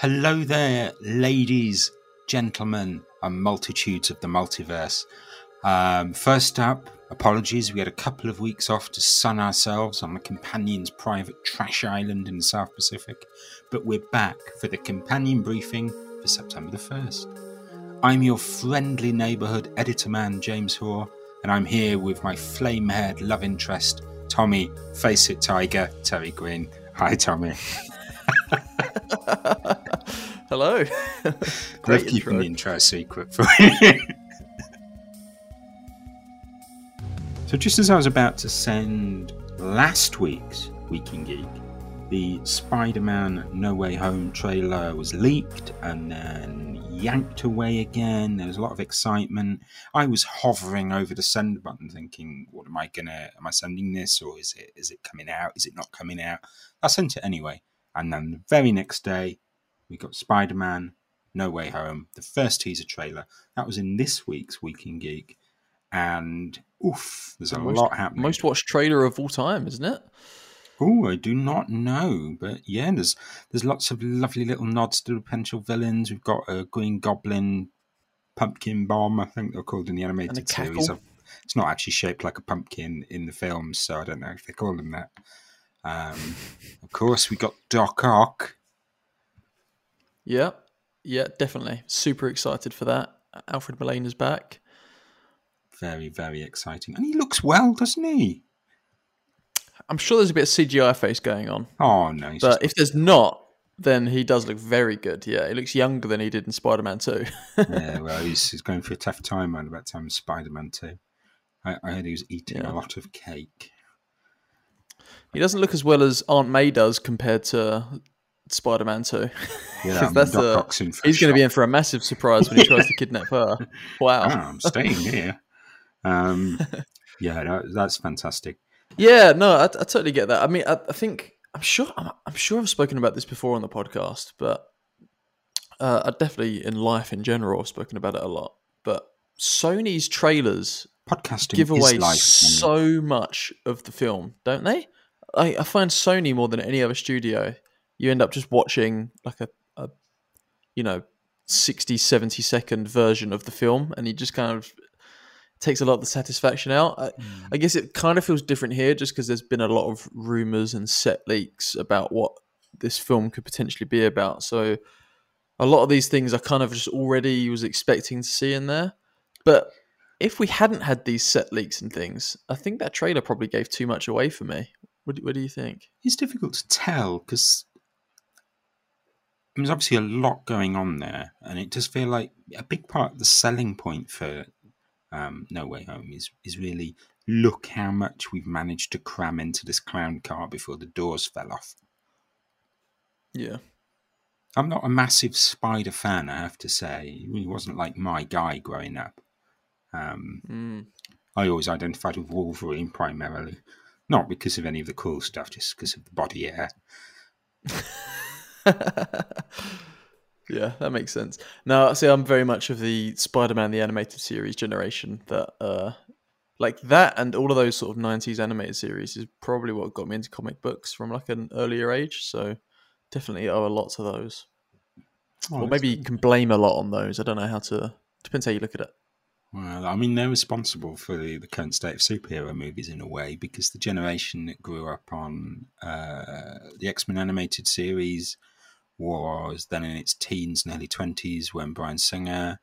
Hello there, ladies, gentlemen, and multitudes of the multiverse. Um, first up, apologies, we had a couple of weeks off to sun ourselves on the Companion's private trash island in the South Pacific, but we're back for the Companion briefing for September the 1st. I'm your friendly neighbourhood editor man, James Hoare, and I'm here with my flame haired love interest, Tommy, Face It Tiger, Terry Green. Hi, Tommy. Hello. Great keeping the intro secret for you. so, just as I was about to send last week's Week in Geek, the Spider Man No Way Home trailer was leaked and then yanked away again. There was a lot of excitement. I was hovering over the send button thinking, what am I gonna am I sending this or is it is it coming out? Is it not coming out? I sent it anyway. And then the very next day, we got Spider Man No Way Home, the first teaser trailer. That was in this week's Week in Geek. And oof, there's a most, lot happening. Most watched trailer of all time, isn't it? Oh, I do not know, but yeah, there's there's lots of lovely little nods to the potential villains. We've got a Green Goblin, Pumpkin Bomb, I think they're called in the animated series. It's not actually shaped like a pumpkin in the films, so I don't know if they call them that. Um, of course, we got Doc Ock. Yeah, yeah, definitely. Super excited for that. Alfred Molina's back. Very, very exciting. And he looks well, doesn't he? I'm sure there's a bit of CGI face going on. Oh, no. But if there's not, then he does look very good. Yeah, he looks younger than he did in Spider Man 2. yeah, well, he's, he's going through a tough time around about time Spider Man 2. I, I, heard he was eating yeah. a lot of cake. He doesn't look as well as Aunt May does compared to Spider Man 2. Yeah, that's a, he's going to be in for a massive surprise when he tries to kidnap her. Wow. Oh, I'm staying here. Um, yeah, that, that's fantastic. Yeah, no, I, I, totally get that. I mean, I, I think I'm sure I'm, I'm, sure I've spoken about this before on the podcast, but uh, I definitely in life in general I've spoken about it a lot. But Sony's trailers podcasting give away life, so much of the film, don't they? I, I find Sony more than any other studio. You end up just watching like a, a you know 60 70 second version of the film and you just kind of takes a lot of the satisfaction out. I, mm. I guess it kind of feels different here just because there's been a lot of rumors and set leaks about what this film could potentially be about. So a lot of these things I kind of just already was expecting to see in there. But if we hadn't had these set leaks and things, I think that trailer probably gave too much away for me. What do, what do you think? It's difficult to tell because there's obviously a lot going on there, and it does feel like a big part of the selling point for um, No Way Home is is really look how much we've managed to cram into this clown car before the doors fell off. Yeah. I'm not a massive Spider fan, I have to say. He wasn't like my guy growing up. Um, mm. I always identified with Wolverine primarily. Not because of any of the cool stuff, just because of the body hair. yeah, that makes sense. Now, see, I'm very much of the Spider-Man the animated series generation. That, uh, like that, and all of those sort of '90s animated series is probably what got me into comic books from like an earlier age. So, definitely owe a lot to those. Oh, or maybe you can blame a lot on those. I don't know how to. Depends how you look at it. Well, I mean, they're responsible for the, the current state of superhero movies in a way because the generation that grew up on uh, the X Men animated series was then in its teens and early 20s when Bryan Singer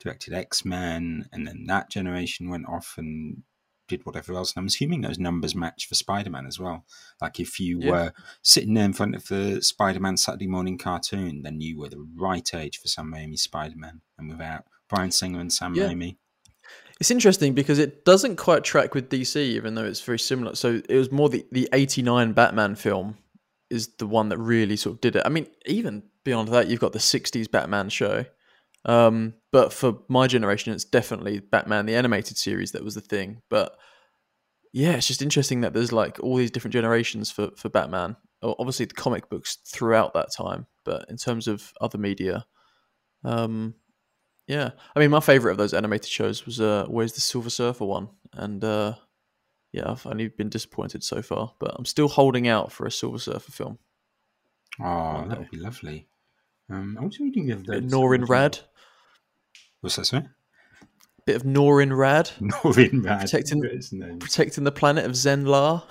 directed X Men, and then that generation went off and did whatever else. And I'm assuming those numbers match for Spider Man as well. Like if you yeah. were sitting there in front of the Spider Man Saturday morning cartoon, then you were the right age for Sam Raimi's Spider Man. And without Bryan Singer and Sam yeah. Raimi, it's interesting because it doesn't quite track with DC, even though it's very similar. So it was more the, the 89 Batman film is the one that really sort of did it. I mean, even beyond that, you've got the 60s Batman show. Um, but for my generation, it's definitely Batman, the animated series, that was the thing. But yeah, it's just interesting that there's like all these different generations for, for Batman. Obviously, the comic books throughout that time, but in terms of other media, um, yeah, I mean, my favorite of those animated shows was uh, "Where's the Silver Surfer" one, and uh, yeah, I've only been disappointed so far, but I'm still holding out for a Silver Surfer film. Oh, that would be lovely. Um, I was reading the other day. Norrin Radd. What's that, sorry? Bit of Norrin Radd. Norrin Radd. Protecting- Protecting the planet of Zenn-La.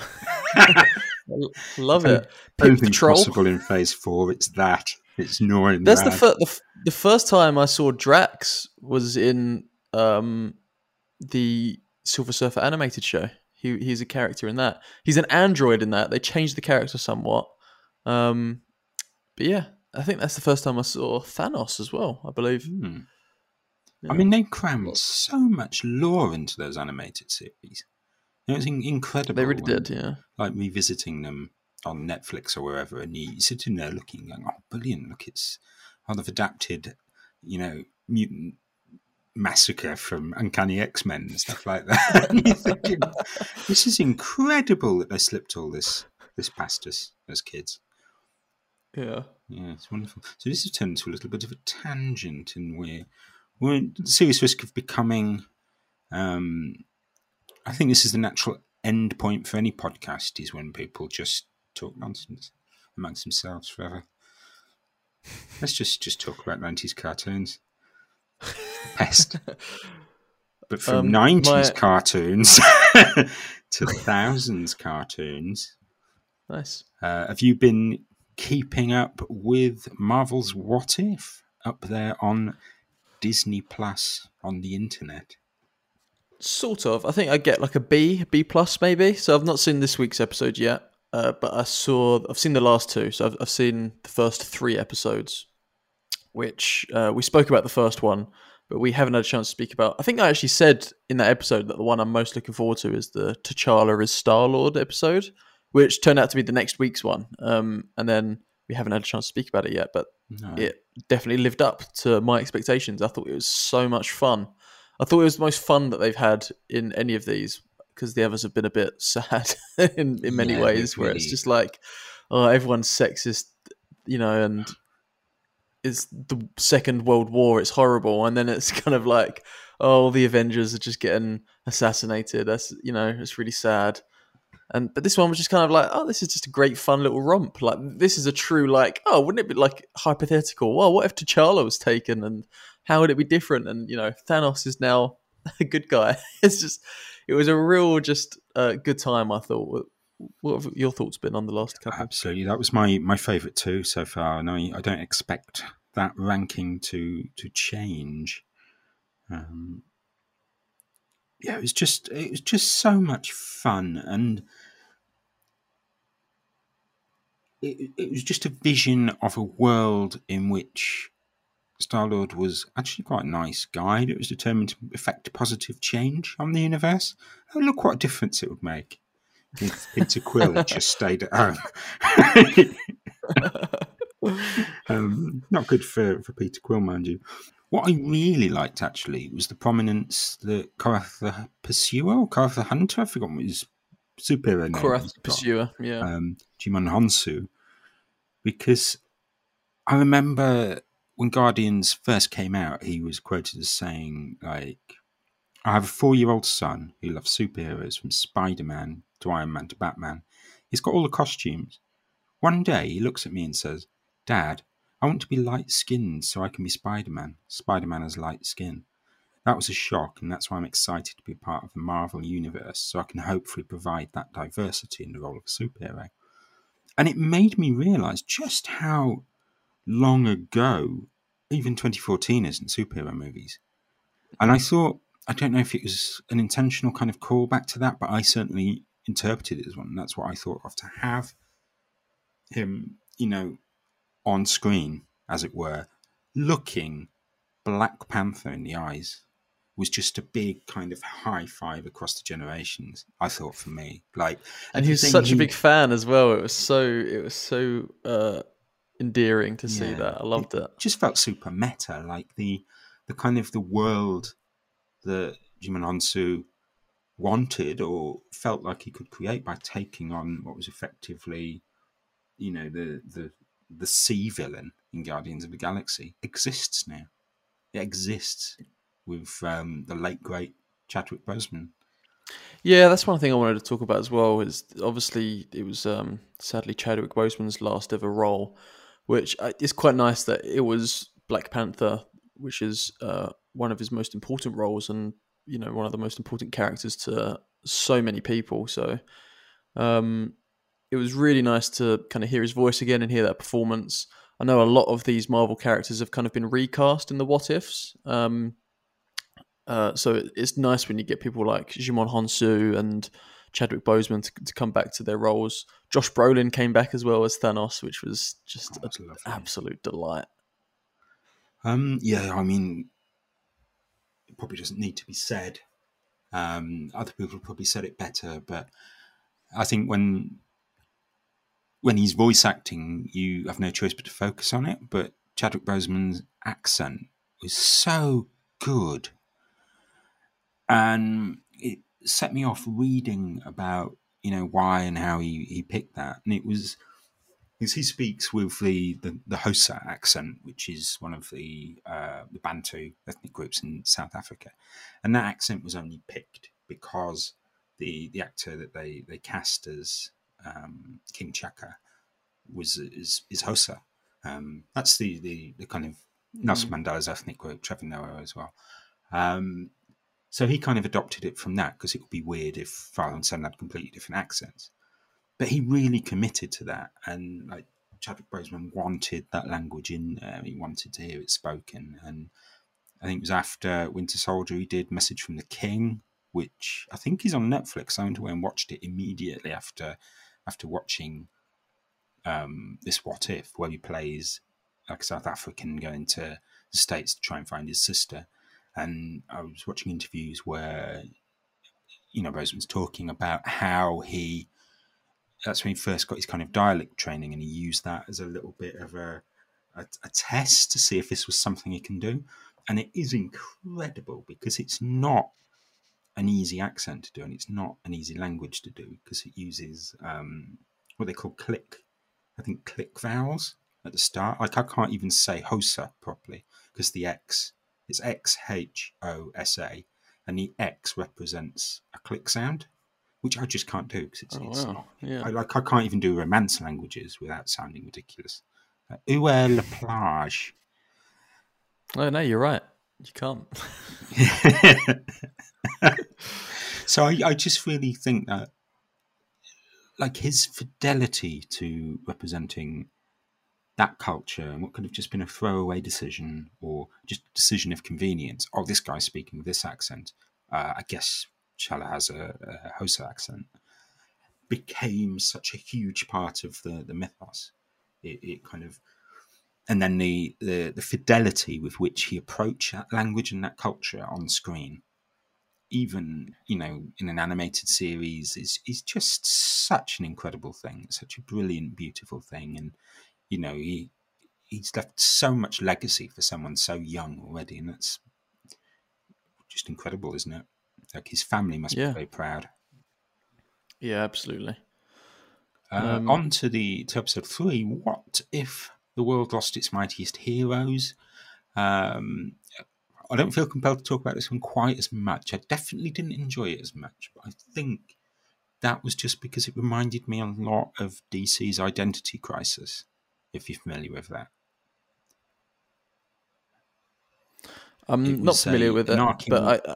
Love it. Pip Patrol. possible in Phase Four. It's that. It's Norrin That's the, fir- the f- the first time I saw Drax was in um, the Silver Surfer animated show. He he's a character in that. He's an android in that. They changed the character somewhat. Um, but yeah, I think that's the first time I saw Thanos as well. I believe. Hmm. Yeah. I mean, they crammed so much lore into those animated series. It was in- incredible. They really when- did. Yeah. Like revisiting them on Netflix or wherever, and you sitting there looking, going, "Oh, brilliant! Look, it's how they've adapted, you know, mutant massacre from Uncanny X Men and stuff like that." thinking, this is incredible that they slipped all this this past us as kids. Yeah. Yeah, it's wonderful. So this has turned into a little bit of a tangent, and we're we're at serious risk of becoming. Um, I think this is the natural end point for any podcast: is when people just talk nonsense amongst themselves forever. Let's just just talk about nineties cartoons. Pest. But from Um, nineties my- cartoons to thousands cartoons, Nice. uh, have you been keeping up with Marvel's What If up there on Disney Plus on the internet? Sort of. I think I get like a B, B plus maybe. So I've not seen this week's episode yet, uh, but I saw. I've seen the last two. So I've, I've seen the first three episodes, which uh, we spoke about the first one, but we haven't had a chance to speak about. I think I actually said in that episode that the one I'm most looking forward to is the T'Challa is Star Lord episode, which turned out to be the next week's one. Um, and then we haven't had a chance to speak about it yet, but No. it definitely lived up to my expectations. I thought it was so much fun. I thought it was the most fun that they've had in any of these because the others have been a bit sad in, in many Yeah, ways, where it's just like, oh, everyone's sexist, you know, and it's the Second World War. It's horrible, and then it's kind of like, oh, the Avengers are just getting assassinated. That's you know, it's really sad. And but this one was just kind of like, oh, this is just a great fun little romp. Like this is a true like, oh, wouldn't it be like hypothetical? Well, what if T'Challa was taken, and how would it be different? And you know, Thanos is now a good guy. It's just, it was a real just uh, good time. I thought. What, have your thoughts been on the last couple? Absolutely, that was my my favourite too so far, and I, I don't expect that ranking to to change. Um, yeah, it was just it was just so much fun, and it, it was just a vision of a world in which Star Lord was actually quite a nice guy that was determined to effect positive change on the universe. Oh, look what a difference it would make Peter Quill just stayed at home. um, not good for, for Peter Quill, mind you. What I really liked actually was the prominence that Korath the Pursuer or Korath the Hunter, I forgot what his superhero name Korath he's Pursuer, yeah. um, Djimon Hounsou, because I remember when Guardians first came out, he was quoted as saying, like, I have a four year old son who loves superheroes from Spider Man to Iron Man to Batman. He's got all the costumes. One day he looks at me and says, Dad, I want to be light skinned so I can be Spider Man. Spider Man has light skin. That was a shock, and that's why I'm excited to be part of the Marvel Universe so I can hopefully provide that diversity in the role of a superhero. And it made me realise just how long ago, even 2014 is in superhero movies. And I thought, I don't know if it was an intentional kind of callback to that, but I certainly interpreted it as one. And that's what I thought of to have him, you know, on screen, as it were, looking Black Panther in the eyes was just a big kind of high five across the generations. I thought for me, like, and he's such a big fan as well. It was so it was so uh, endearing to see that. I loved it. just felt super meta, like the the kind of the world that Djimon Hounsou wanted or felt like he could create by taking on what was effectively, you know, the the the sea villain in Guardians of the Galaxy exists now. It exists with um, the late great Chadwick Boseman. Yeah, that's one thing I wanted to talk about as well. Is obviously it was um, sadly Chadwick Boseman's last ever role, which uh, is quite nice that it was Black Panther, which is uh, one of his most important roles and you know one of the most important characters to so many people. So um, it was really nice to kind of hear his voice again and hear that performance. I know a lot of these Marvel characters have kind of been recast in the what ifs. Um, uh, so it's nice when you get people like Djimon Hounsou and Chadwick Boseman to, to, come back to their roles. Josh Brolin came back as well as Thanos, which was just oh, an absolute delight. Um, yeah, I mean, it probably doesn't need to be said. Um, other people have probably said it better, but I think when when he's voice acting, you have no choice but to focus on it. But Chadwick Boseman's accent was so good, and it set me off reading about you know why and how he, he picked that, and it was because he speaks with the, the, the Xhosa accent, which is one of the uh, the Bantu ethnic groups in South Africa, and that accent was only picked because the the actor that they they cast as um, King T'Chaka was is is Xhosa. Um, that's the, the the kind of mm. Nelson Mandela's ethnic group, Trevor Noah as well. Um, so he kind of adopted it from that because it would be weird if father and son had completely different accents. But he really committed to that, and like Chadwick Boseman wanted that language in there. He wanted to hear it spoken, and I think it was after Winter Soldier he did Message from the King, which I think is on Netflix. I went away and watched it immediately after after watching um, this What If, where he plays like a South African going to the States to try and find his sister. And I was watching interviews where, you know, Boseman's talking about how he, that's when he first got his kind of dialect training and he used that as a little bit of a, a, a test to see if this was something he can do. And it is incredible because it's not an easy accent to do and it's not an easy language to do because it uses um, what they call click I think click vowels at the start. Like I can't even say Xhosa properly because the X it's X H O S A, and the X represents a click sound, which I just can't do because it's, oh, it's wow. not. Yeah. I, like I can't even do Romance languages without sounding ridiculous. Uh, est la plage? Oh no, you're right. You can't. so I, I just really think that like his fidelity to representing that culture and what could have just been a throwaway decision or just a decision of convenience. Oh, this guy's speaking with this accent. Uh, I guess T'Challa has a, a Xhosa accent. Became such a huge part of the the mythos. It, it kind of, and then the, the the fidelity with which he approached that language and that culture on screen even you know in an animated series is is just such an incredible thing such a brilliant beautiful thing and you know he he's left so much legacy for someone so young already and that's just incredible isn't it like his family must yeah. be very proud yeah absolutely uh, um, on to the to episode three what if the world lost its mightiest heroes um, I don't feel compelled to talk about this one quite as much. I definitely didn't enjoy it as much, but I think that was just because it reminded me a lot of DC's Identity Crisis, if you're familiar with that. I'm not familiar with it, but I, uh...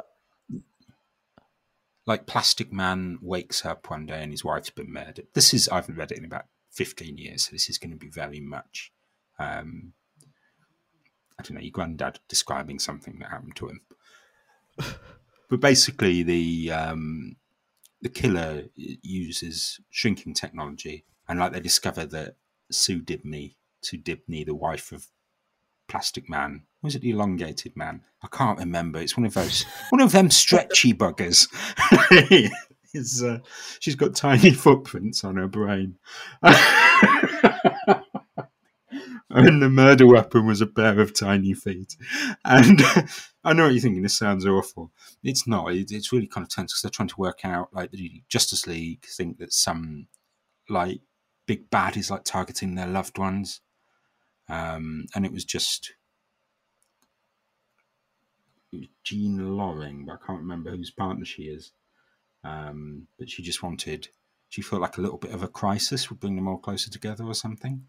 like Plastic Man wakes up one day and his wife's been murdered. This is I haven't read it in about 15 years, so this is going to be very much um, I don't know, your granddad describing something that happened to him. but basically, the um, the killer uses shrinking technology, and like they discover that Sue Dibney, Sue Dibney, the wife of Plastic Man, was it the elongated man? I can't remember. It's one of those, one of them stretchy buggers. is, uh, she's got tiny footprints on her brain and the murder weapon was a pair of tiny feet. And I know what you're thinking. This sounds awful. It's not. it's really kind of tense because they're trying to work out like the Justice League think that some like big bad is like targeting their loved ones, um, and it was just Jean Loring, but I can't remember whose partner she is. Um, but she just wanted. She felt like a little bit of a crisis would bring them all closer together or something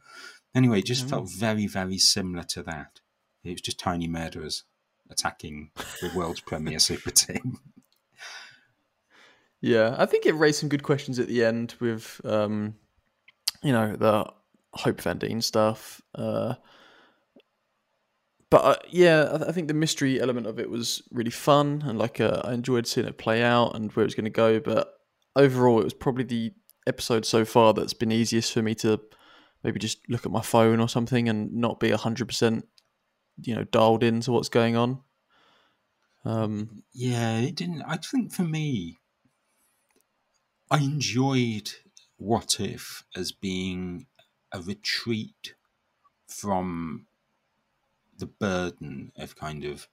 Anyway, it just mm. felt very, very similar to that. It was just tiny murderers attacking the world's premier super team. Yeah, I think it raised some good questions at the end with, um, you know, the Hope Van Dyne stuff. Uh, but uh, yeah, I, I, think the mystery element of it was really fun, and like uh, I enjoyed seeing it play out and where it was going to go. But overall, it was probably the episode so far that's been easiest for me to maybe just look at my phone or something and not be hundred percent, you know, dialed into what's going on. Um, yeah, it didn't. I think for me, I enjoyed What If as being a retreat from the burden of kind of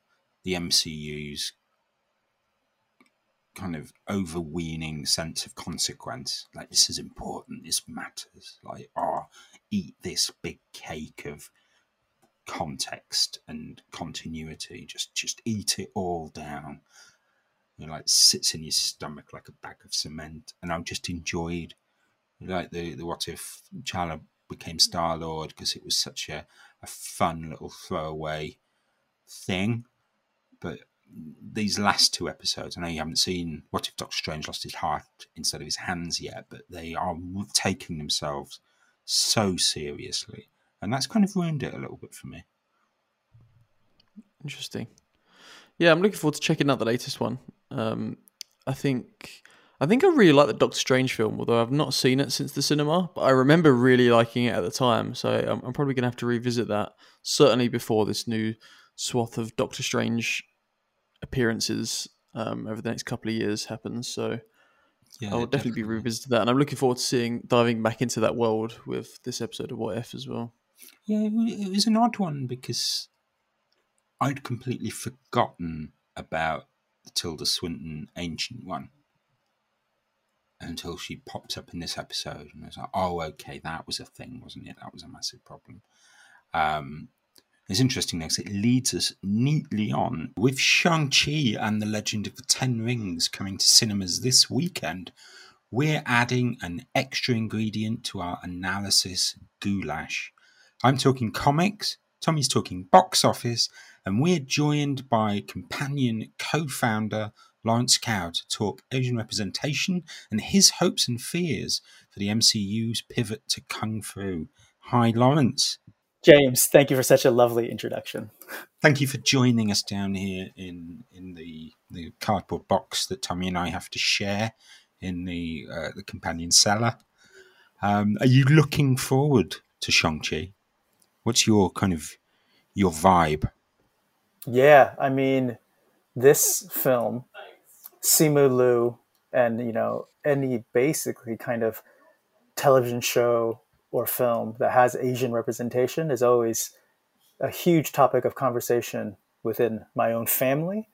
the MCU's kind of overweening sense of consequence. Like this is important, this matters. Like, oh, eat this big cake of context and continuity. Just just eat it all down. Know, like sits in your stomach like a bag of cement. And I've just enjoyed like the, the what if T'Challa became Star Lord because it was such a, a fun little throwaway thing. But these last two episodes, I know you haven't seen What If Doctor Strange lost his heart instead of his hands yet, but they are taking themselves so seriously. And that's kind of ruined it a little bit for me. Interesting. Yeah, I'm looking forward to checking out the latest one. Um, I think I think I really like the Doctor Strange film, although I've not seen it since the cinema. But I remember really liking it at the time, so I'm, I'm probably going to have to revisit that. Certainly before this new swath of Doctor Strange appearances um, over the next couple of years happens. So yeah, I'll definitely, definitely be revisiting that, and I'm looking forward to seeing diving back into that world with this episode of What If as well. Yeah, it was an odd one because I'd completely forgotten about the Tilda Swinton Ancient One until she popped up in this episode, and I was like, "Oh, okay, that was a thing, wasn't it? That was a massive problem." Um, it's interesting next. It leads us neatly on with Shang-Chi and the Legend of the Ten Rings coming to cinemas this weekend. We're adding an extra ingredient to our analysis goulash. I'm talking comics, Tommy's talking box office, and we're joined by companion co founder Lawrence Kao to talk Asian representation and his hopes and fears for the MCU's pivot to Kung Fu. Hi, Lawrence. James, thank you for such a lovely introduction. Thank you for joining us down here in in the the cardboard box that Tommy and I have to share in the uh, the companion cellar. Um, are you looking forward to Shang Chi? What's your kind of your vibe? Yeah, I mean, this film Simu Liu and you know any basically kind of television show or film that has Asian representation is always a huge topic of conversation within my own family,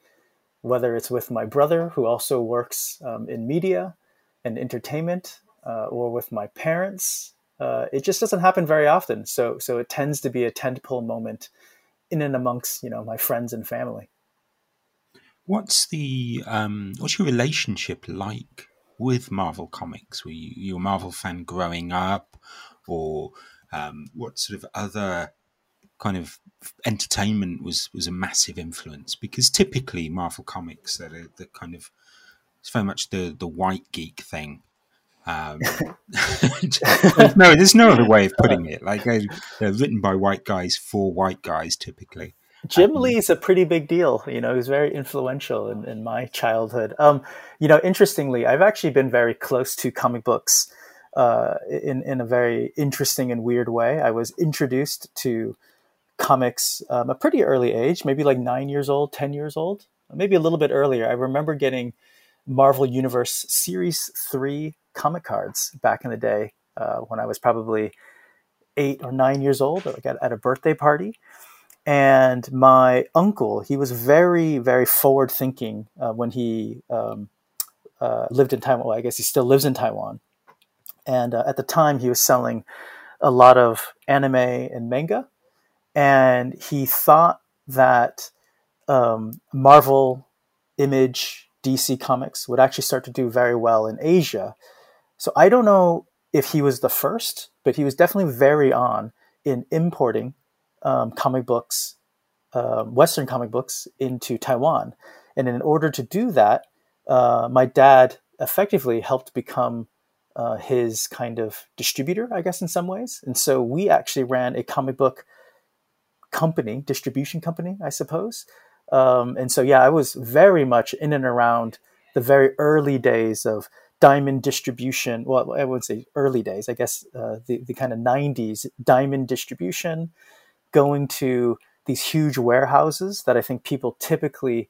whether it's with my brother who also works um, in media and entertainment, uh, or with my parents. Uh, it just doesn't happen very often, so so it tends to be a tentpole moment in and amongst you know my friends and family. What's the um, what's your relationship like with Marvel Comics? Were you, you a Marvel fan growing up, or um, what sort of other kind of entertainment was was a massive influence? Because typically Marvel Comics, they're the, the kind of it's very much the the white geek thing. Um, no, there's no other way of putting it. Like they're written by white guys for white guys, typically. Jim Lee is a pretty big deal. You know, he's very influential in, in my childhood. Um, you know, interestingly, I've actually been very close to comic books uh, in in a very interesting and weird way. I was introduced to comics um, a pretty early age, maybe like nine years old, ten years old, maybe a little bit earlier. I remember getting Marvel Universe Series Three comic cards back in the day uh, when I was probably eight or nine years old, like at, at a birthday party and my uncle, he was very, very forward thinking uh, when he um, uh, lived in Taiwan. Well, I guess he still lives in Taiwan. And uh, at the time, he was selling a lot of anime and manga. And he thought that um, Marvel, Image, DC Comics would actually start to do very well in Asia. So I don't know if he was the first, but he was definitely very on in importing um, comic books, uh, Western comic books, into Taiwan. And in order to do that, uh, my dad effectively helped become uh, his kind of distributor, I guess, in some ways. And so we actually ran a comic book company, distribution company, I suppose. Um, and so, yeah, I was very much in and around the very early days of diamond distribution. Well, I would say early days, I guess, uh, the, the kind of 90s diamond distribution, going to these huge warehouses that I think people typically,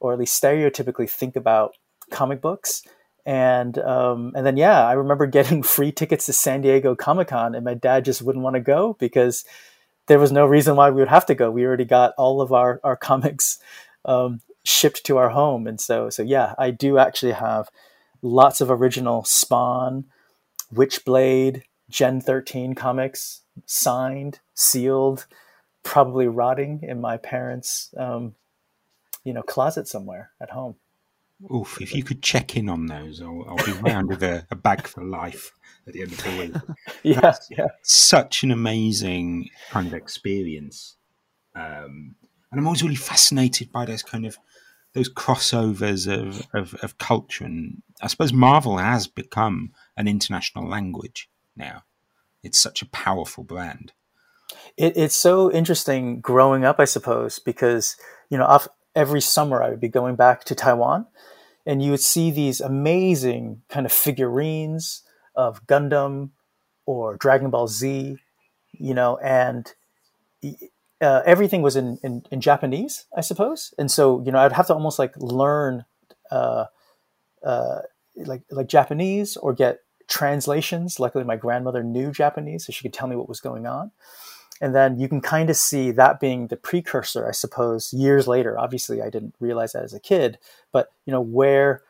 or at least stereotypically, think about comic books. And um, and then yeah, I remember getting free tickets to San Diego Comic Con, and my dad just wouldn't want to go because there was no reason why we would have to go. We already got all of our our comics um, shipped to our home, and so so yeah, I do actually have lots of original Spawn, Witchblade, Gen 13 comics signed, sealed, probably rotting in my parents' um, you know closet somewhere at home. Oof! If you could check in on those, I'll, I'll be round with a, a, bag for life at the end of the week. yeah, That's yeah. Such an amazing kind of experience, um, and I'm always really fascinated by those kind of those crossovers of, of, of culture. And I suppose Marvel has become an international language now. It's such a powerful brand. It, it's so interesting growing up, I suppose, because you know, every summer I would be going back to Taiwan, and you would see these amazing kind of figurines of Gundam or Dragon Ball Z, you know, and uh, everything was in, in, in, Japanese, I suppose. And so, you know, I'd have to almost like learn uh, uh, like like Japanese or get translations. Luckily, my grandmother knew Japanese, so she could tell me what was going on. And then you can kind of see that being the precursor, I suppose, years later. Obviously, I didn't realize that as a kid, but you know where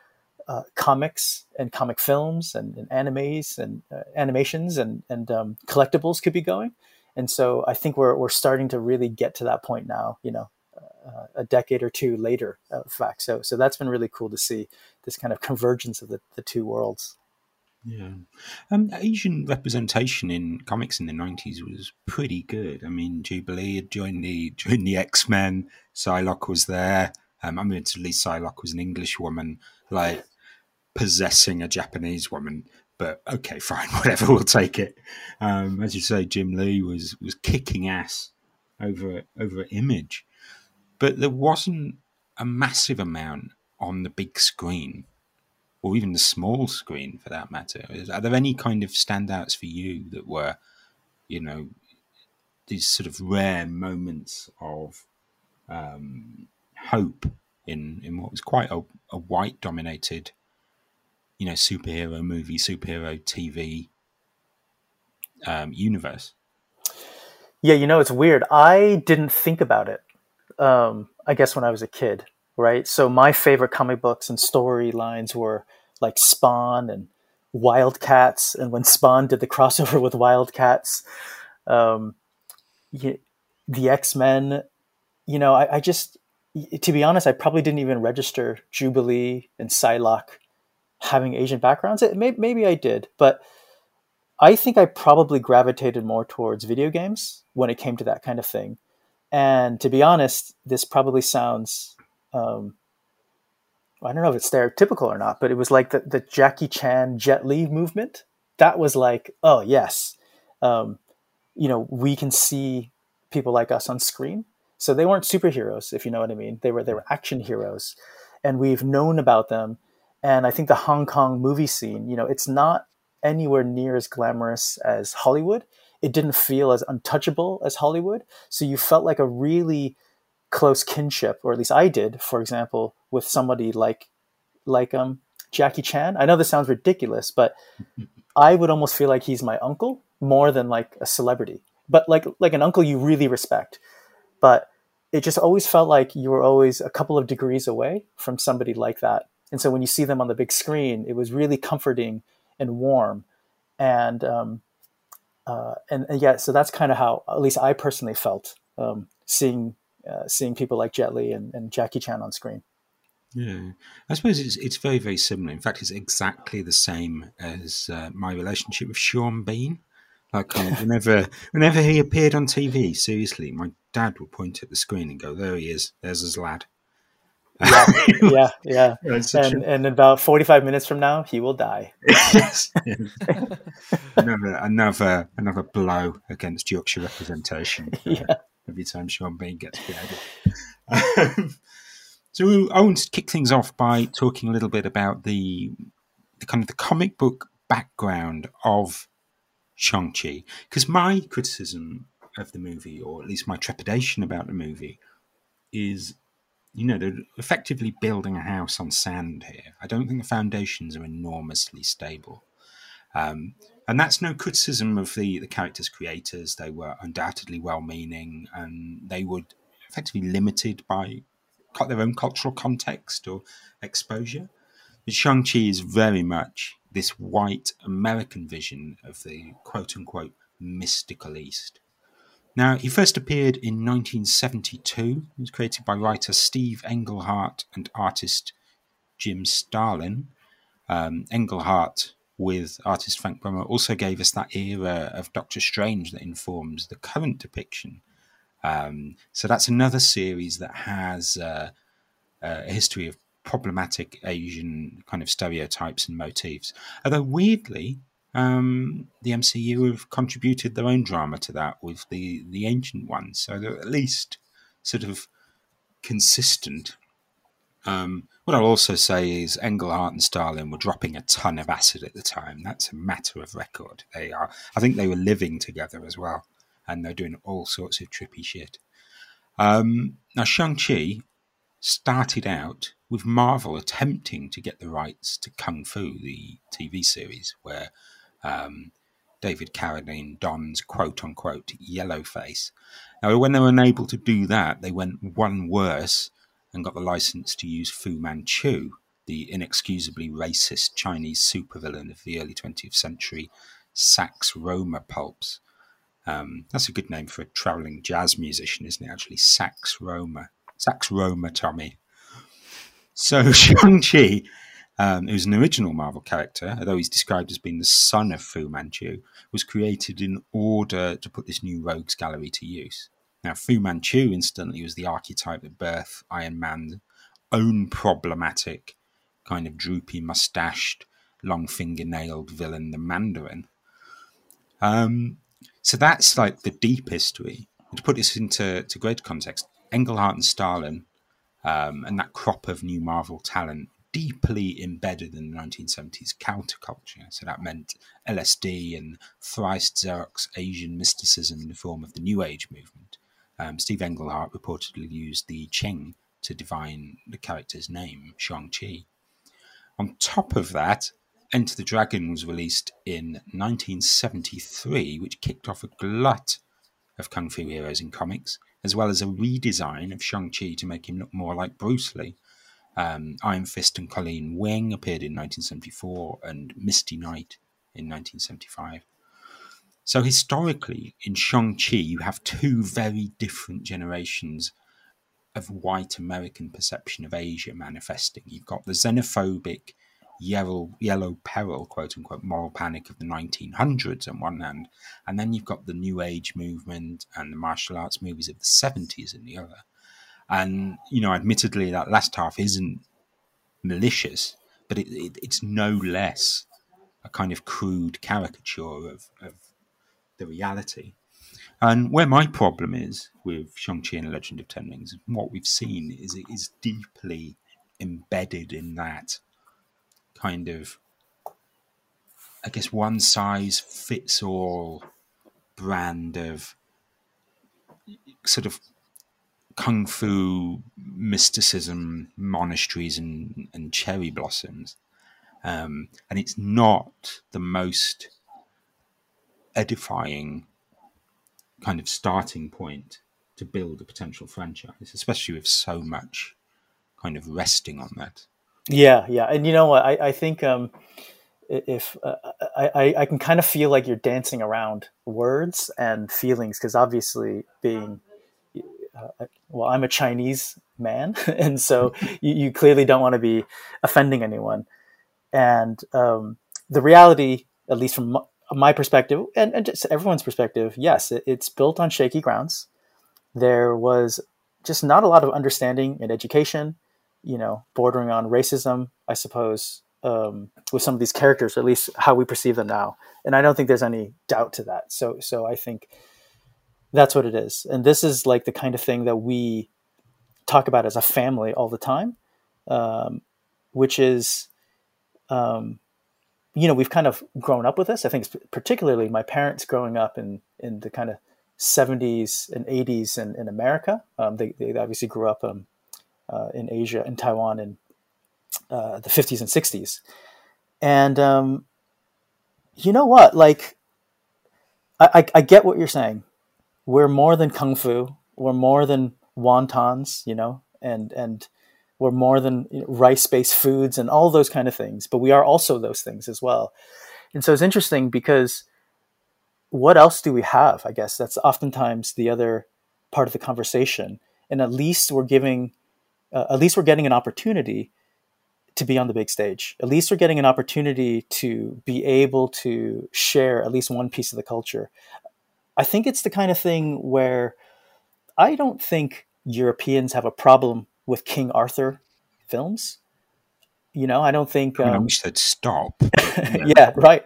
uh, comics and comic films and, and animes and uh, animations and and um, collectibles could be going and so I think we're we're starting to really get to that point now. You know, uh, a decade or two later, uh, in fact. So so that's been really cool to see this kind of convergence of the, the two worlds. Yeah, um, Asian representation in comics in the nineties was pretty good. I mean, Jubilee had joined the joined the X Men. Psylocke was there. Um, I mean, at least Psylocke was an English woman, like possessing a Japanese woman but okay, fine, whatever, we'll take it. Um, as you say, Jim Lee was was kicking ass over over Image, but there wasn't a massive amount on the big screen, or even the small screen for that matter. Are there any kind of standouts for you that were, you know, these sort of rare moments of um, hope in in what was quite a, a white dominated you know superhero movie, superhero TV um, universe. Yeah, you know it's weird. I didn't think about it. Um, I guess when I was a kid, right? So my favorite comic books and storylines were like Spawn and Wildcats, and when Spawn did the crossover with Wildcats, um, the X Men. You know, I, I just, to be honest, I probably didn't even register Jubilee and Psylocke having Asian backgrounds. It, may, maybe I did, but I think I probably gravitated more towards video games when it came to that kind of thing. And to be honest, this probably sounds um, I don't know if it's stereotypical or not, but it was like the, the Jackie Chan Jet Li movement. That was like, oh yes, um, you know, we can see people like us on screen. So they weren't superheroes, if you know what I mean. They were they were action heroes, and we've known about them and I think the Hong Kong movie scene, you know, it's not anywhere near as glamorous as Hollywood. It didn't feel as untouchable as Hollywood. So you felt like a really close kinship, or at least I did, for example, with somebody like like um Jackie Chan. I know this sounds ridiculous, but I would almost feel like he's my uncle more than like a celebrity. But like like an uncle you really respect. But it just always felt like you were always a couple of degrees away from somebody like that and so when you see them on the big screen, it was really comforting and warm. And um, uh, and, and, yeah, so that's kind of how at least I personally felt um, seeing uh, seeing people like Jet Li and, and, Jackie Chan on screen. Yeah, I suppose it's it's very very similar. In fact, it's exactly the same as uh, my relationship with Sean Bean. Like kind of whenever whenever he appeared on TV, seriously, my dad would point at the screen and go, "There he is. There's his lad." yeah, yeah, yeah. Such And a- and about forty five minutes from now, he will die. yes. another another another blow against Yorkshire representation. uh, Yeah. Every time Sean Bean gets beheaded. Um, so I want to kick things off by talking a little bit about the, the kind of the comic book background of Shang Chi, because my criticism of the movie, or at least my trepidation about the movie, is you know, they're effectively building a house on sand here. I don't think the foundations are enormously stable. Um, and that's no criticism of the, the characters' creators. They were undoubtedly well meaning and they were effectively limited by their own cultural context or exposure. But Shang-Chi is very much this white American vision of the quote unquote mystical East. Now, he first appeared in 1972. He was created by writer Steve Englehart and artist Jim Starlin. Um, Englehart, with artist Frank Brunner, also gave us that era of Doctor Strange that informs the current depiction. Um, so that's another series that has uh, a history of problematic Asian kind of stereotypes and motifs. Although weirdly, um, the MCU have contributed their own drama to that with the the ancient ones, so they're at least sort of consistent. Um, what I'll also say is Englehart and Starlin were dropping a ton of acid at the time. That's a matter of record. They are. I think they were living together as well, and they're doing all sorts of trippy shit. Um, now Shang Chi started out with Marvel attempting to get the rights to Kung Fu, the TV series, where um, David Carradine dons quote unquote yellow face. Now, when they were unable to do that, they went one worse and got the license to use Fu Manchu, the inexcusably racist Chinese supervillain of the early 20th century, Sax Rohmer pulps. Um, that's a good name for a traveling jazz musician, isn't it? Actually, Sax Rohmer. Sax Rohmer, Tommy. So Shang-Chi, um, who's an original Marvel character, although he's described as being the son of Fu Manchu, was created in order to put this new rogues gallery to use. Now, Fu Manchu, incidentally, was the archetype that birthed Iron Man's own problematic, kind of droopy mustached, long fingernailed villain, the Mandarin. Um, so that's like the deep history. To put this into to greater context, Englehart and Starlin um, and that crop of new Marvel talent deeply embedded in the 1970s counterculture. So that meant LSD and thrice Xerox Asian mysticism in the form of the New Age movement. Um, Steve Englehart reportedly used the Ching to divine the character's name, Shang-Chi. On top of that, Enter the Dragon was released in 1973, which kicked off a glut of Kung Fu heroes in comics, as well as a redesign of Shang-Chi to make him look more like Bruce Lee. Um, Iron Fist and Colleen Wing appeared in 1974 and Misty Knight in 1975. So historically, in Shang-Chi, you have two very different generations of white American perception of Asia manifesting. You've got the xenophobic yellow, yellow peril, quote unquote, moral panic of the 1900s on one hand, and then you've got the New Age movement and the martial arts movies of the 70s in the other. And, you know, admittedly, that last half isn't malicious, but it, it, it's no less a kind of crude caricature of, of the reality. And where my problem is with Shang-Chi and the Legend of Ten Rings, what we've seen is it is deeply embedded in that kind of, I guess, one size fits all brand of sort of kung fu mysticism, monasteries, and, and cherry blossoms. Um, and it's not the most edifying kind of starting point to build a potential franchise, especially with so much kind of resting on that. Yeah, yeah, and you know what? I, I think um, if uh, I, I, can kind of feel like you're dancing around words and feelings because obviously being uh, well, I'm a Chinese man, and so you, you clearly don't want to be offending anyone. And um, the reality, at least from my perspective and, and just everyone's perspective, yes, it, it's built on shaky grounds. There was just not a lot of understanding and education, you know, bordering on racism, I suppose, um, with some of these characters, at least how we perceive them now. And I don't think there's any doubt to that. So, so I think that's what it is. And this is like the kind of thing that we talk about as a family all the time, um, which is, um, you know, we've kind of grown up with this. I think particularly my parents growing up in in the kind of 70s and 80s in, in America. Um, they, they obviously grew up um, uh, in Asia, in Taiwan, in uh, the 50s and 60s. And um, you know what? Like, I, I, I, get what you're saying. We're more than kung fu. We're more than wontons, you know, and and we're more than you know, rice-based foods and all those kind of things. But we are also those things as well. And so it's interesting because what else do we have? I guess that's oftentimes the other part of the conversation. And at least we're giving, uh, at least we're getting an opportunity to be on the big stage. At least we're getting an opportunity to be able to share at least one piece of the culture. I think it's the kind of thing where I don't think Europeans have a problem with King Arthur films. You know, I don't think. Um, I wish they'd stop. yeah, right,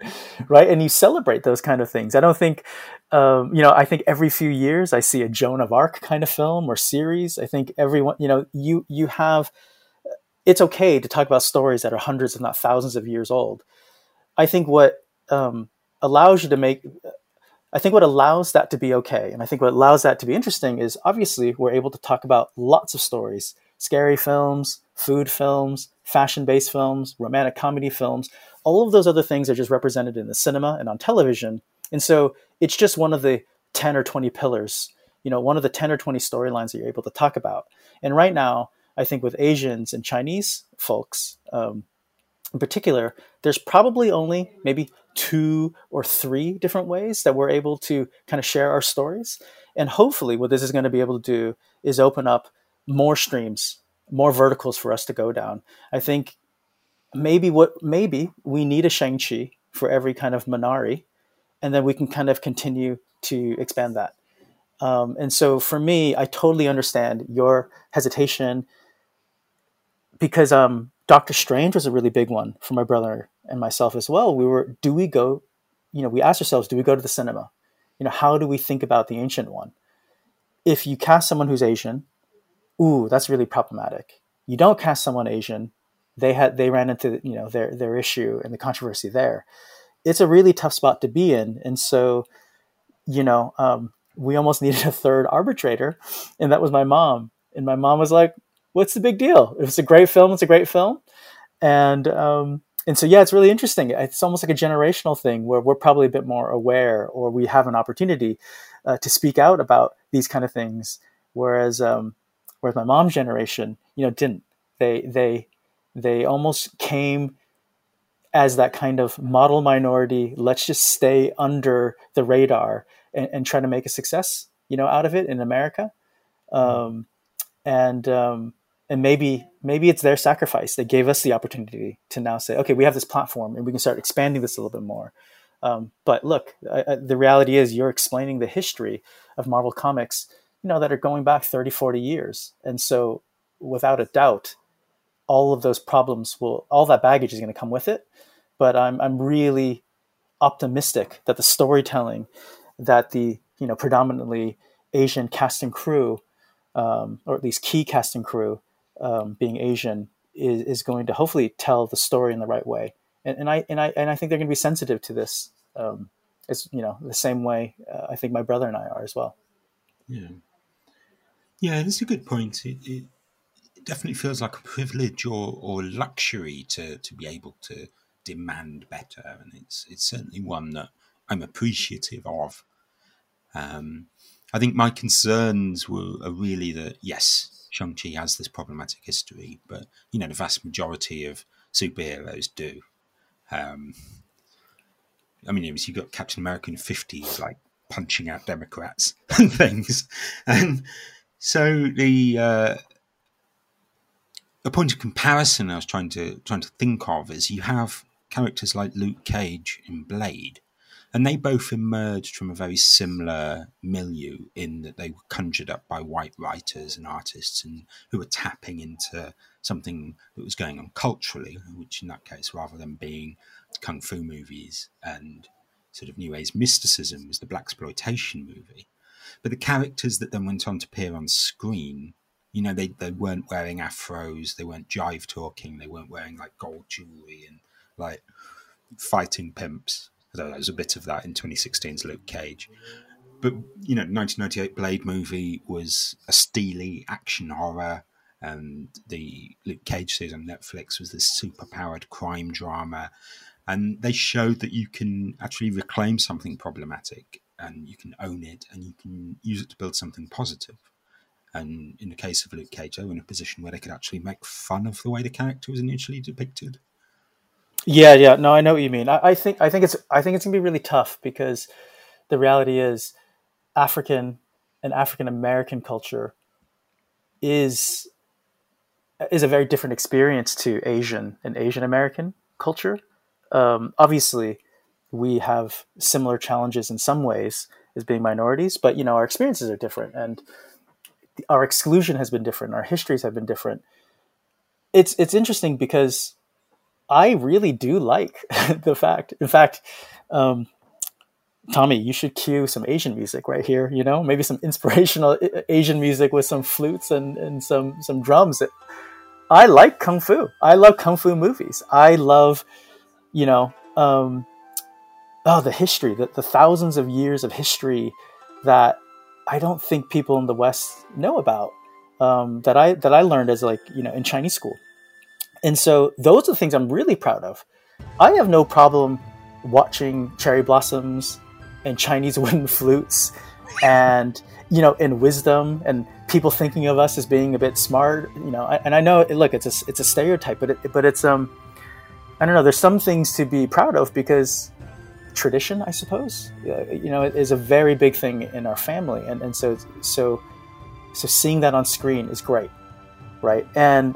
right. And you celebrate those kind of things. I don't think, um, you know, I think every few years I see a Joan of Arc kind of film or series. I think everyone, you know, you you have. It's okay to talk about stories that are hundreds, if not thousands, of years old. I think what um, allows you to make I think what allows that to be okay, and I think what allows that to be interesting is obviously we're able to talk about lots of stories scary films, food films, fashion based films, romantic comedy films. All of those other things are just represented in the cinema and on television. And so it's just one of the 10 or 20 pillars, you know, one of the 10 or 20 storylines that you're able to talk about. And right now, I think with Asians and Chinese folks um, in particular, there's probably only maybe two or three different ways that we're able to kind of share our stories. And hopefully, what this is going to be able to do is open up more streams, more verticals for us to go down. I think maybe what maybe we need a Shang-Chi for every kind of Minari, and then we can kind of continue to expand that. Um, and so for me, I totally understand your hesitation because um, Doctor Strange was a really big one for my brother and myself as well. We were, do we go, you know, we asked ourselves, do we go to the cinema? You know, how do we think about the ancient one? If you cast someone who's Asian, ooh, that's really problematic. You don't cast someone Asian, they had they ran into you know their their issue and the controversy there. It's a really tough spot to be in, and so you know um, we almost needed a third arbitrator, and that was my mom. And my mom was like, "What's the big deal? If it's a great film, it's a great film." And um, and so yeah, it's really interesting. It's almost like a generational thing where we're probably a bit more aware, or we have an opportunity uh, to speak out about these kind of things. Whereas um, whereas my mom's generation, you know, didn't. They they they almost came as that kind of model minority. Let's just stay under the radar and, and try to make a success, you know, out of it in America. Um, and um, and maybe maybe it's their sacrifice. that gave us the opportunity to now say, okay, we have this platform and we can start expanding this a little bit more. Um, but look, I, I, the reality is you're explaining the history of Marvel Comics you know, that are going back 30, 40 years. And so without a doubt, all of those problems will, all that baggage is going to come with it. But I'm, I'm really optimistic that the storytelling that the, you know, predominantly Asian cast and crew, um, or at least key cast and crew um, being Asian, is, is going to hopefully tell the story in the right way. And, and I, and I, and I think they're going to be sensitive to this. Um, it's, you know, the same way uh, I think my brother and I are as well. Yeah. Yeah, that's a good point. It, it, it definitely feels like a privilege or, or luxury to, to be able to demand better, and it's it's certainly one that I'm appreciative of. Um, I think my concerns were are really that yes, Shang Chi has this problematic history, but you know the vast majority of superheroes do. Um, I mean, you've got Captain America in the fifties, like punching out Democrats and things, and so the uh, a point of comparison I was trying to trying to think of is you have characters like Luke Cage in Blade, and they both emerged from a very similar milieu in that they were conjured up by white writers and artists and who were tapping into something that was going on culturally, which in that case, rather than being kung fu movies and sort of new age mysticism, was the blaxploitation movie. But the characters that then went on to appear on screen, you know, they, they weren't wearing afros, they weren't jive talking, they weren't wearing like gold jewelry and like fighting pimps Although there was a bit of that in 2016's Luke Cage. But, you know, 1998 Blade movie was a steely action horror. And the Luke Cage series on Netflix was this super powered crime drama. And they showed that you can actually reclaim something problematic and you can own it and you can use it to build something positive. And in the case of Luke they in a position where they could actually make fun of the way the character was initially depicted. Yeah, yeah. No, I know what you mean. I, I think I think it's I think it's gonna be really tough because the reality is African and African American culture is is a very different experience to Asian and Asian American culture. Um, obviously, we have similar challenges in some ways as being minorities, but you know our experiences are different, and our exclusion has been different. Our histories have been different. It's it's interesting because I really do like the fact. In fact, um, Tommy, you should cue some Asian music right here. You know, maybe some inspirational Asian music with some flutes and, and some some drums. I like kung fu. I love kung fu movies. I love, you know, um, oh, the history, the, the thousands of years of history that I don't think people in the West know about. Um, that I that I learned as like you know in Chinese school. And so those are the things I'm really proud of. I have no problem watching cherry blossoms and Chinese wooden flutes and you know in wisdom and people thinking of us as being a bit smart you know and I know look it's a it's a stereotype but it, but it's um I don't know there's some things to be proud of because tradition I suppose. You know is a very big thing in our family and and so so so seeing that on screen is great right? And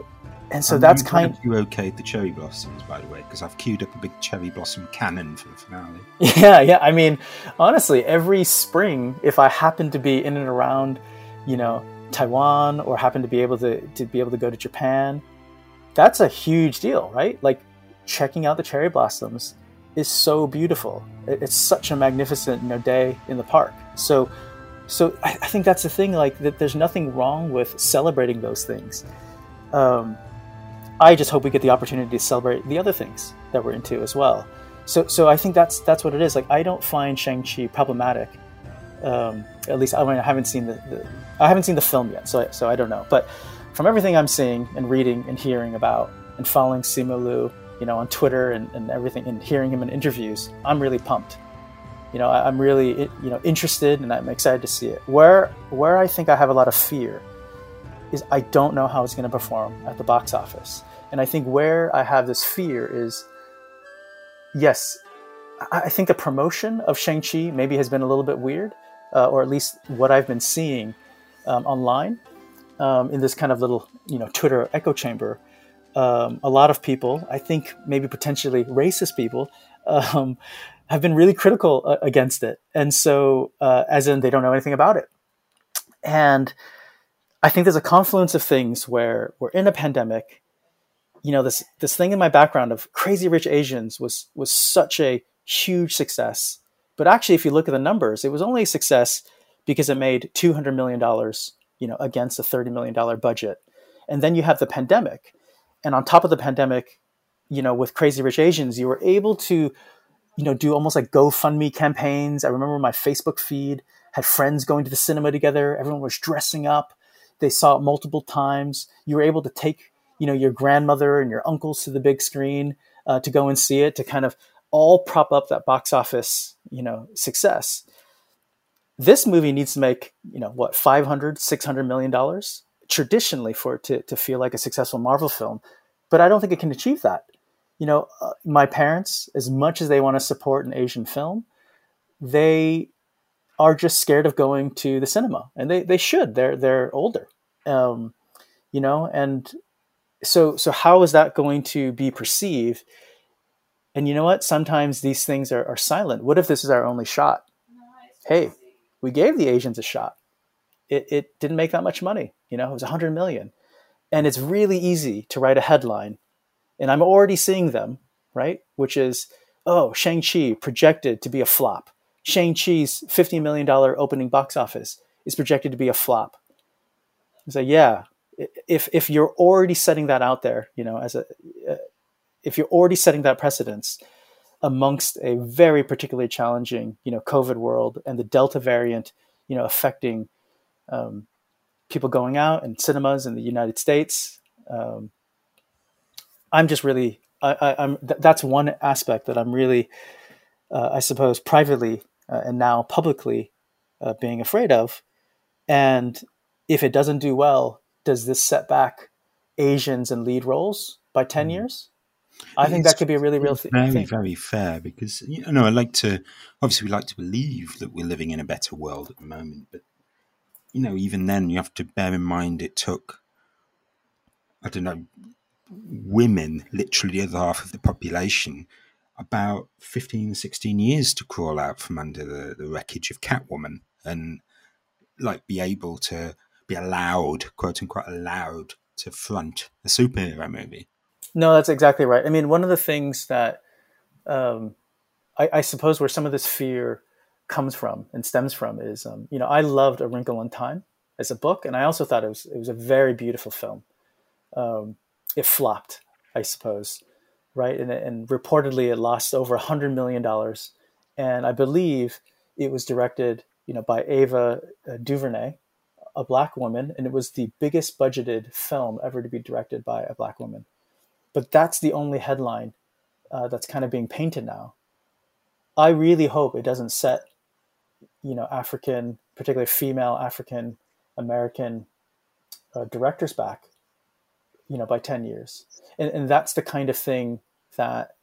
and so that's kind of you okayed the cherry blossoms by the way because i've queued up a big cherry blossom cannon for the finale. Yeah yeah i mean honestly every spring if i happen to be in and around you know taiwan or happen to be able to, to be able to go to japan that's a huge deal right? Like checking out the cherry blossoms is so beautiful it's such a magnificent you know day in the park so so i, I think that's the thing like that there's nothing wrong with celebrating those things um, I just hope we get the opportunity to celebrate the other things that we're into as well. So, so I think that's that's what it is. Like, I don't find Shang Chi problematic. Um, at least I, mean, I haven't seen the, the, I haven't seen the film yet, so so I don't know. But from everything I'm seeing and reading and hearing about and following Simu Liu, you know, on Twitter and, and everything, and hearing him in interviews, I'm really pumped. You know, I'm really you know interested and I'm excited to see it. Where where I think I have a lot of fear is I don't know how it's going to perform at the box office. And I think where I have this fear is yes, I think the promotion of Shang-Chi maybe has been a little bit weird, uh, or at least what I've been seeing um, online um, in this kind of little, you know, Twitter echo chamber. Um, a lot of people, I think maybe potentially racist people, um, have been really critical uh, against it. And so, uh, as in, they don't know anything about it. And I think there's a confluence of things where we're in a pandemic. You know, this this thing in my background of Crazy Rich Asians was was such a huge success. But actually, if you look at the numbers, it was only a success because it made two hundred million dollars, you know, against a thirty million dollar budget. And then you have the pandemic, and on top of the pandemic, you know, with Crazy Rich Asians, you were able to, you know, do almost like GoFundMe campaigns. I remember my Facebook feed had friends going to the cinema together. Everyone was dressing up they saw it multiple times. You were able to take, you know, your grandmother and your uncles to the big screen uh, to go and see it to kind of all prop up that box office, you know, success. This movie needs to make, you know, what, 500, 600 million dollars traditionally for it to, to feel like a successful Marvel film. But I don't think it can achieve that. You know, uh, my parents, as much as they want to support an Asian film, they are just scared of going to the cinema, and they they should. They're they're older, um, you know, and so so how is that going to be perceived And you know what? Sometimes these things are, are silent. What if this is our only shot? Hey, we gave the Asians a shot. It, it didn't make that much money. You know, it was 100 million. And it's really easy to write a headline. And I'm already seeing them, right? Which is, oh, Shang-Chi projected to be a flop. Shang-Chi's $50 million opening box office is projected to be a flop. So yeah, if if you're already setting that out there, you know, as a uh, if you're already setting that precedence amongst a very particularly challenging, you know, COVID world and the Delta variant, you know, affecting um, people going out and cinemas in the United States, um, I'm just really, I, am th- that's one aspect that I'm really, uh, I suppose, privately uh, and now publicly uh, being afraid of. And if it doesn't do well, does this set back Asians in lead roles by 10 mm. years? I think that could be a really real th- very, thing. Very, fair because, you know, I like to, obviously, we like to believe that we're living in a better world at the moment. But, you know, even then, you have to bear in mind it took, I don't know, women, literally the other half of the population, about 15, 16 years to crawl out from under the, the wreckage of Catwoman and, like, be able to be allowed, quote unquote, allowed to front a superhero movie. No, that's exactly right. I mean, one of the things that um, I, I, suppose where some of this fear comes from and stems from is, um, you know, I loved A Wrinkle in Time as a book, and I also thought it was it was a very beautiful film. Um, it flopped, I suppose, right? And, and reportedly, it lost over hundred million dollars, and I believe it was directed, you know, by Ava uh, DuVernay, a black woman, and it was the biggest budgeted film ever to be directed by a black woman. But that's the only headline uh, that's kind of being painted now. I really hope it doesn't set, you know, African, particularly female African American uh, directors back, you know, by 10 years. And, and that's the kind of thing that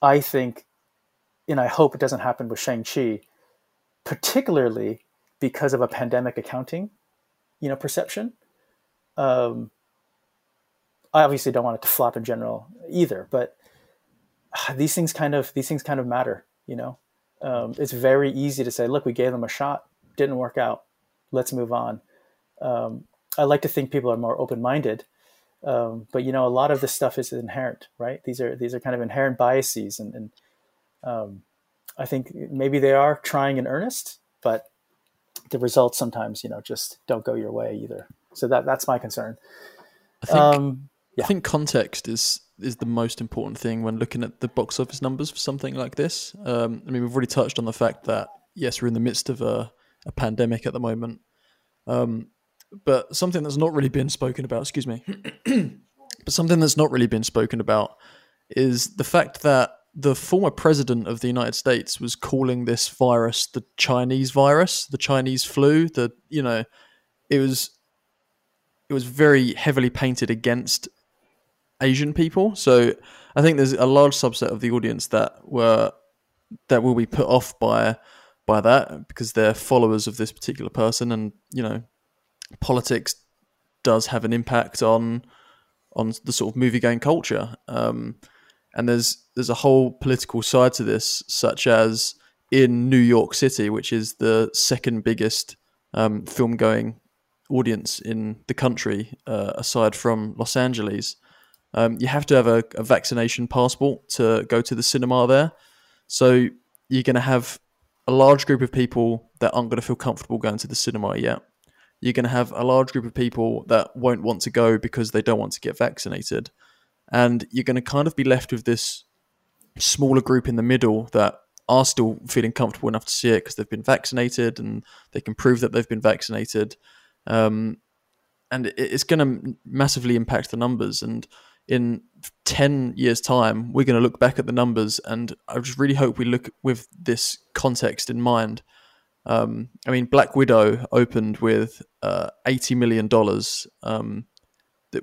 I think, and I hope it doesn't happen with Shang-Chi, particularly because of a pandemic accounting you know perception. Um, I obviously don't want it to flop in general either, but these things kind of these things kind of matter. You know, um, it's very easy to say, "Look, we gave them a shot, didn't work out. Let's move on." Um, I like to think people are more open minded, um, but you know, a lot of this stuff is inherent, right? These are these are kind of inherent biases, and, and um, I think maybe they are trying in earnest, but the results sometimes you know just don't go your way either. So that that's my concern. I think, um, yeah. I think context is is the most important thing when looking at the box office numbers for something like this. Um, I mean, we've already touched on the fact that yes, we're in the midst of a, a pandemic at the moment, um, but something that's not really been spoken about. Excuse me, but something that's not really been spoken about is the fact that the former president of the United States was calling this virus the Chinese virus, the Chinese flu. The you know, it was it was very heavily painted against Asian people. So I think there's a large subset of the audience that were that will be put off by by that because they're followers of this particular person, and you know, politics does have an impact on on the sort of movie going culture. Um, and there's there's a whole political side to this, such as in New York City, which is the second biggest um, film going audience in the country, uh, aside from Los Angeles. Um, you have to have a, a, vaccination passport to go to the cinema there. So you're going to have a large group of people that aren't going to feel comfortable going to the cinema yet. You're going to have a large group of people that won't want to go because they don't want to get vaccinated and you're going to kind of be left with this smaller group in the middle that are still feeling comfortable enough to see it because they've been vaccinated and they can prove that they've been vaccinated. Um, and it's going to massively impact the numbers. And in 10 years' time, we're going to look back at the numbers. And I just really hope we look with this context in mind. Um, I mean, Black Widow opened with uh, $80 million. Um,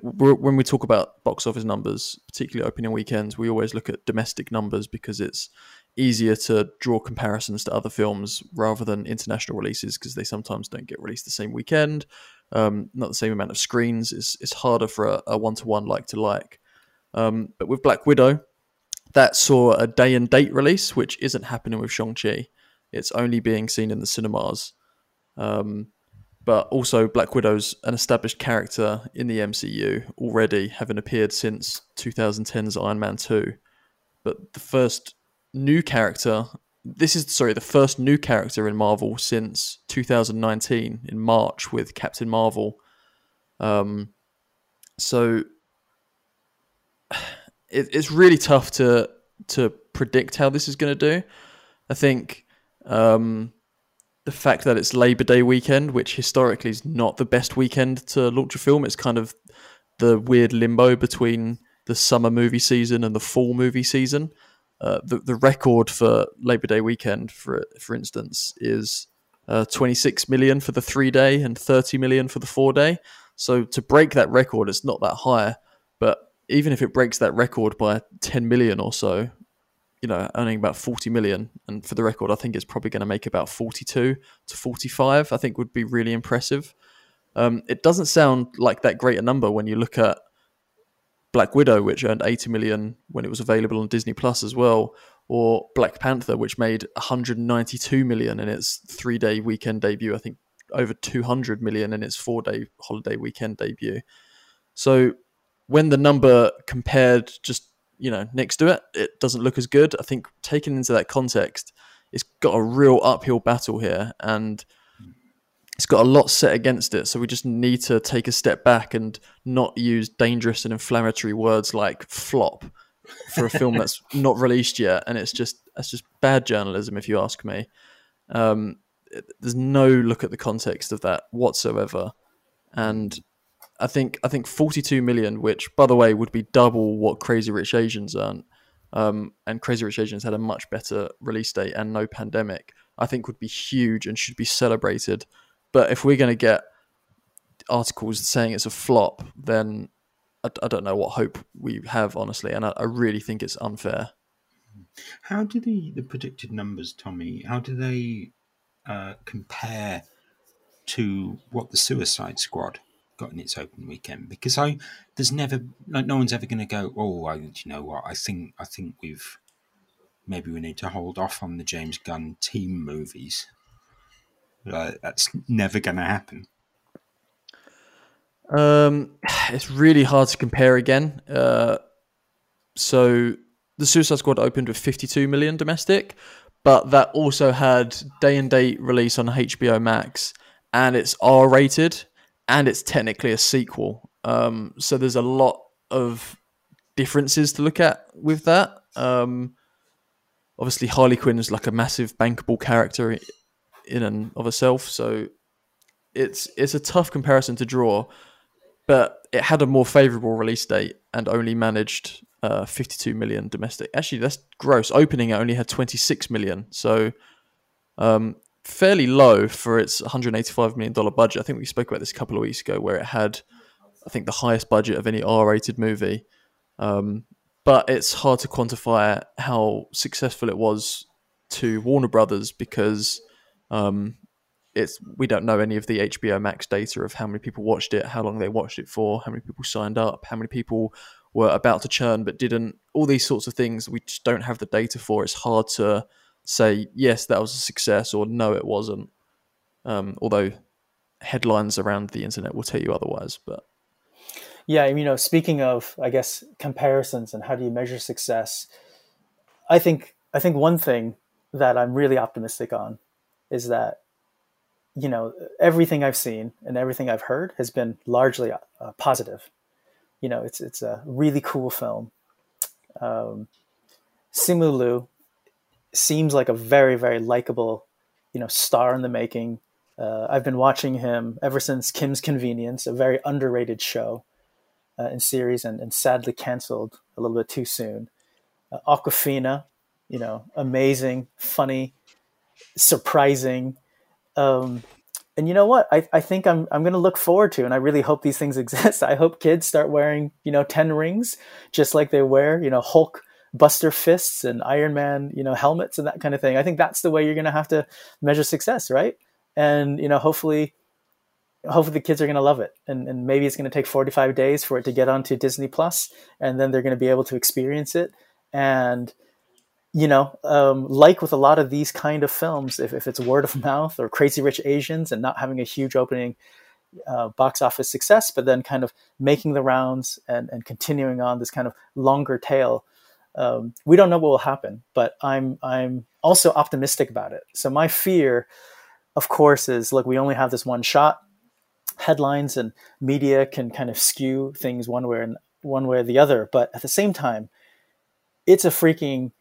when we talk about box office numbers, particularly opening weekends, we always look at domestic numbers because it's easier to draw comparisons to other films rather than international releases because they sometimes don't get released the same weekend, um, not the same amount of screens. It's, it's harder for a one to one like to like. Um, but with Black Widow, that saw a day and date release, which isn't happening with Shang Chi. It's only being seen in the cinemas. Um, but also, Black Widow's an established character in the MCU already, having appeared since 2010's Iron Man 2. But the first new character, this is, sorry, the first new character in Marvel since 2019 in March with Captain Marvel. Um, so it, it's really tough to to predict how this is going to do. I think um, the fact that it's Labor Day weekend, which historically is not the best weekend to launch a film, it's kind of the weird limbo between the summer movie season and the fall movie season. Uh, the the record for Labor Day weekend, for for instance, is uh, 26 million for the three day and 30 million for the four day. So to break that record, it's not that high, but even if it breaks that record by 10 million or so, you know, earning about 40 million. And for the record, I think it's probably going to make about 42 to 45, I think would be really impressive. Um, it doesn't sound like that great a number when you look at Black Widow, which earned 80 million when it was available on Disney Plus as well, or Black Panther, which made 192 million in its three day weekend debut. I think over 200 million in its four day holiday weekend debut. So when the number compared just you know next to it, it doesn't look as good. I think taken into that context, it's got a real uphill battle here, and it's got a lot set against it. So we just need to take a step back and not use dangerous and inflammatory words like flop for a film that's not released yet, and it's just that's just bad journalism, if you ask me. Um, there's no look at the context of that whatsoever, and I think I think 42 million, which by the way would be double what Crazy Rich Asians earned, um, and Crazy Rich Asians had a much better release date and no pandemic. I think would be huge and should be celebrated. But if we're going to get articles saying it's a flop, then I, I, don't know what hope we have, honestly, and I, I really think it's unfair. How do the, the predicted numbers, Tommy? How do they uh, compare to what the Suicide Squad got in its open weekend because I there's never like no one's ever going to go oh I you know what I think I think we've maybe we need to hold off on the James Gunn team movies that's never going to happen um it's really hard to compare again uh so the Suicide Squad opened with 52 million domestic but that also had day and date release on HBO Max and it's R rated and it's technically a sequel. Um, so there's a lot of differences to look at with that. Um, obviously, Harley Quinn is like a massive bankable character in and of herself, so it's it's a tough comparison to draw. But it had a more favourable release date and only managed uh, 52 million domestic. Actually, that's gross. Opening it only had 26 million, so um, fairly low for its 185 million dollar budget. I think we spoke about this a couple of weeks ago, where it had, I think, the highest budget of any R-rated movie. Um, but it's hard to quantify how successful it was to Warner Brothers because um, it's we don't know any of the HBO Max data of how many people watched it, how long they watched it for, how many people signed up, how many people were about to churn but didn't. All these sorts of things we just don't have the data for. It's hard to say yes, that was a success, or no, it wasn't. Um, although headlines around the internet will tell you otherwise. But yeah, you know, speaking of, I guess comparisons and how do you measure success, I think I think one thing that I'm really optimistic on is that you know everything I've seen and everything I've heard has been largely uh, positive. You know, it's it's a really cool film. Um, Simu Liu seems like a very very likable you know star in the making uh, i've been watching him ever since kim's convenience a very underrated show uh, and series and, and sadly canceled a little bit too soon uh, Awkwafina you know amazing funny surprising um, and you know what I, I think i'm, I'm going to look forward to and i really hope these things exist i hope kids start wearing you know 10 rings just like they wear you know hulk Buster fists and Iron Man, you know, helmets and that kind of thing. I think that's the way you're going to have to measure success, right? And you know, hopefully, hopefully the kids are going to love it, and and maybe it's going to take 45 days for it to get onto Disney Plus, and then they're going to be able to experience it. And you know, um, like with a lot of these kind of films, if, if it's word of mouth or Crazy Rich Asians and not having a huge opening uh, box office success, but then kind of making the rounds and, and continuing on this kind of longer tail, um, we don't know what will happen. But I'm I'm also optimistic about it. So my fear, of course, is look, we only have this one shot. Headlines and media can kind of skew things one way and one way or the other, but at the same time, it's a freaking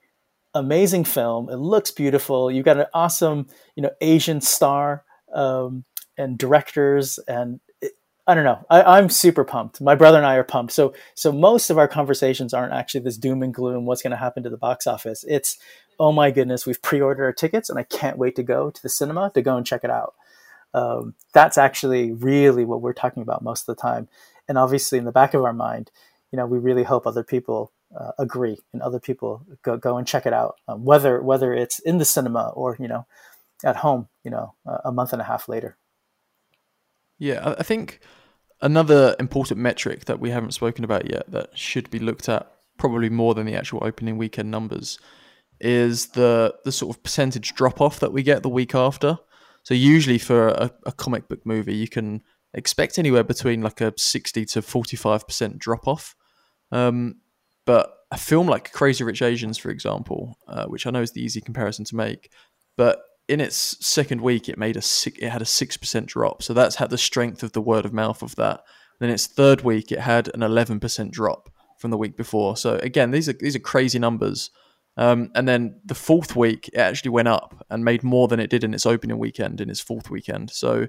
amazing film. It looks beautiful. You've got an awesome, you know, Asian star um, and directors, and it, I don't know. I, am super pumped. My brother and I are pumped. So, so most of our conversations aren't actually this doom and gloom. What's going to happen to the box office? It's, oh my goodness, we've pre-ordered our tickets, and I can't wait to go to the cinema to go and check it out. Um, that's actually really what we're talking about most of the time. And obviously, in the back of our mind, you know, we really hope other people uh, agree and other people go, go and check it out um, whether whether it's in the cinema or you know at home you know a month and a half later. Yeah i think another important metric that we haven't spoken about yet that should be looked at probably more than the actual opening weekend numbers is the the sort of percentage drop off that we get the week after. So usually for a, a comic book movie you can expect anywhere between like a 60 to 45% drop off um, but a film like Crazy Rich Asians, for example, uh, which I know is the easy comparison to make, but in its second week, it made a six, it had a six percent drop. So that's had the strength of the word of mouth of that. Then its third week, it had an eleven percent drop from the week before. So again, these are these are crazy numbers. Um, and then the fourth week, it actually went up and made more than it did in its opening weekend in its fourth weekend. So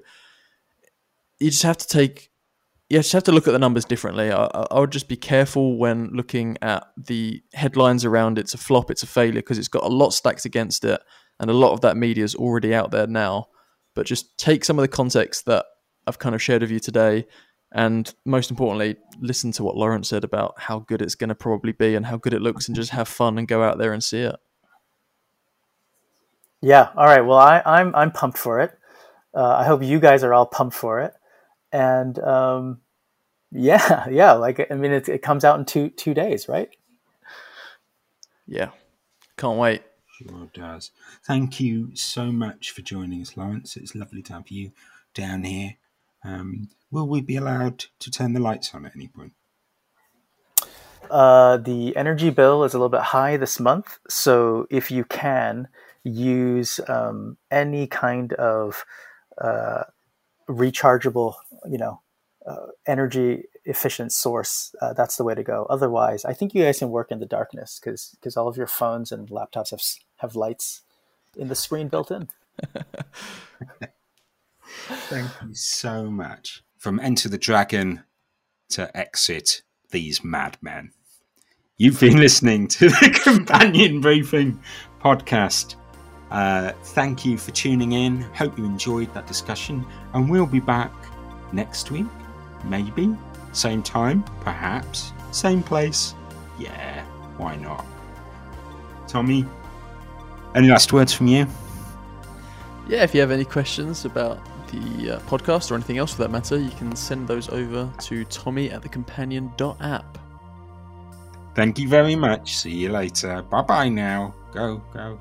you just have to take you just have to look at the numbers differently. I, I, would just be careful when looking at the headlines around it's a flop, it's a failure, because it's got a lot stacked against it, and a lot of that media is already out there now. But just take some of the context that I've kind of shared with you today, and most importantly, listen to what Lawrence said about how good it's going to probably be and how good it looks, and just have fun and go out there and see it. Yeah. All right. Well, I, I'm I'm pumped for it. Uh, I hope you guys are all pumped for it and um, yeah, yeah, like I mean, it, it comes out in two two days, right? Yeah, can't wait. Sure does. Thank you so much for joining us, Lawrence. It's lovely to have you down here. Um, will we be allowed to turn the lights on at any point? Uh, the energy bill is a little bit high this month, so if you can use um, any kind of uh, rechargeable, you know, uh, energy efficient source, uh, that's the way to go. Otherwise, I think you guys can work in the darkness because because all of your phones and laptops have have lights in the screen built in. Thank you so much. From Enter the Dragon to Exit These Madmen. You've been listening to the Companion Briefing podcast. Uh, thank you for tuning in. Hope you enjoyed that discussion, and we'll be back next week, maybe. Same time, perhaps. Same place. Yeah, why not? Tommy, any last words from you? Yeah, if you have any questions about the uh, podcast or anything else for that matter, you can send those over to tommy at the thecompanion.app. Thank you very much. See you later. Bye bye now. Go, go.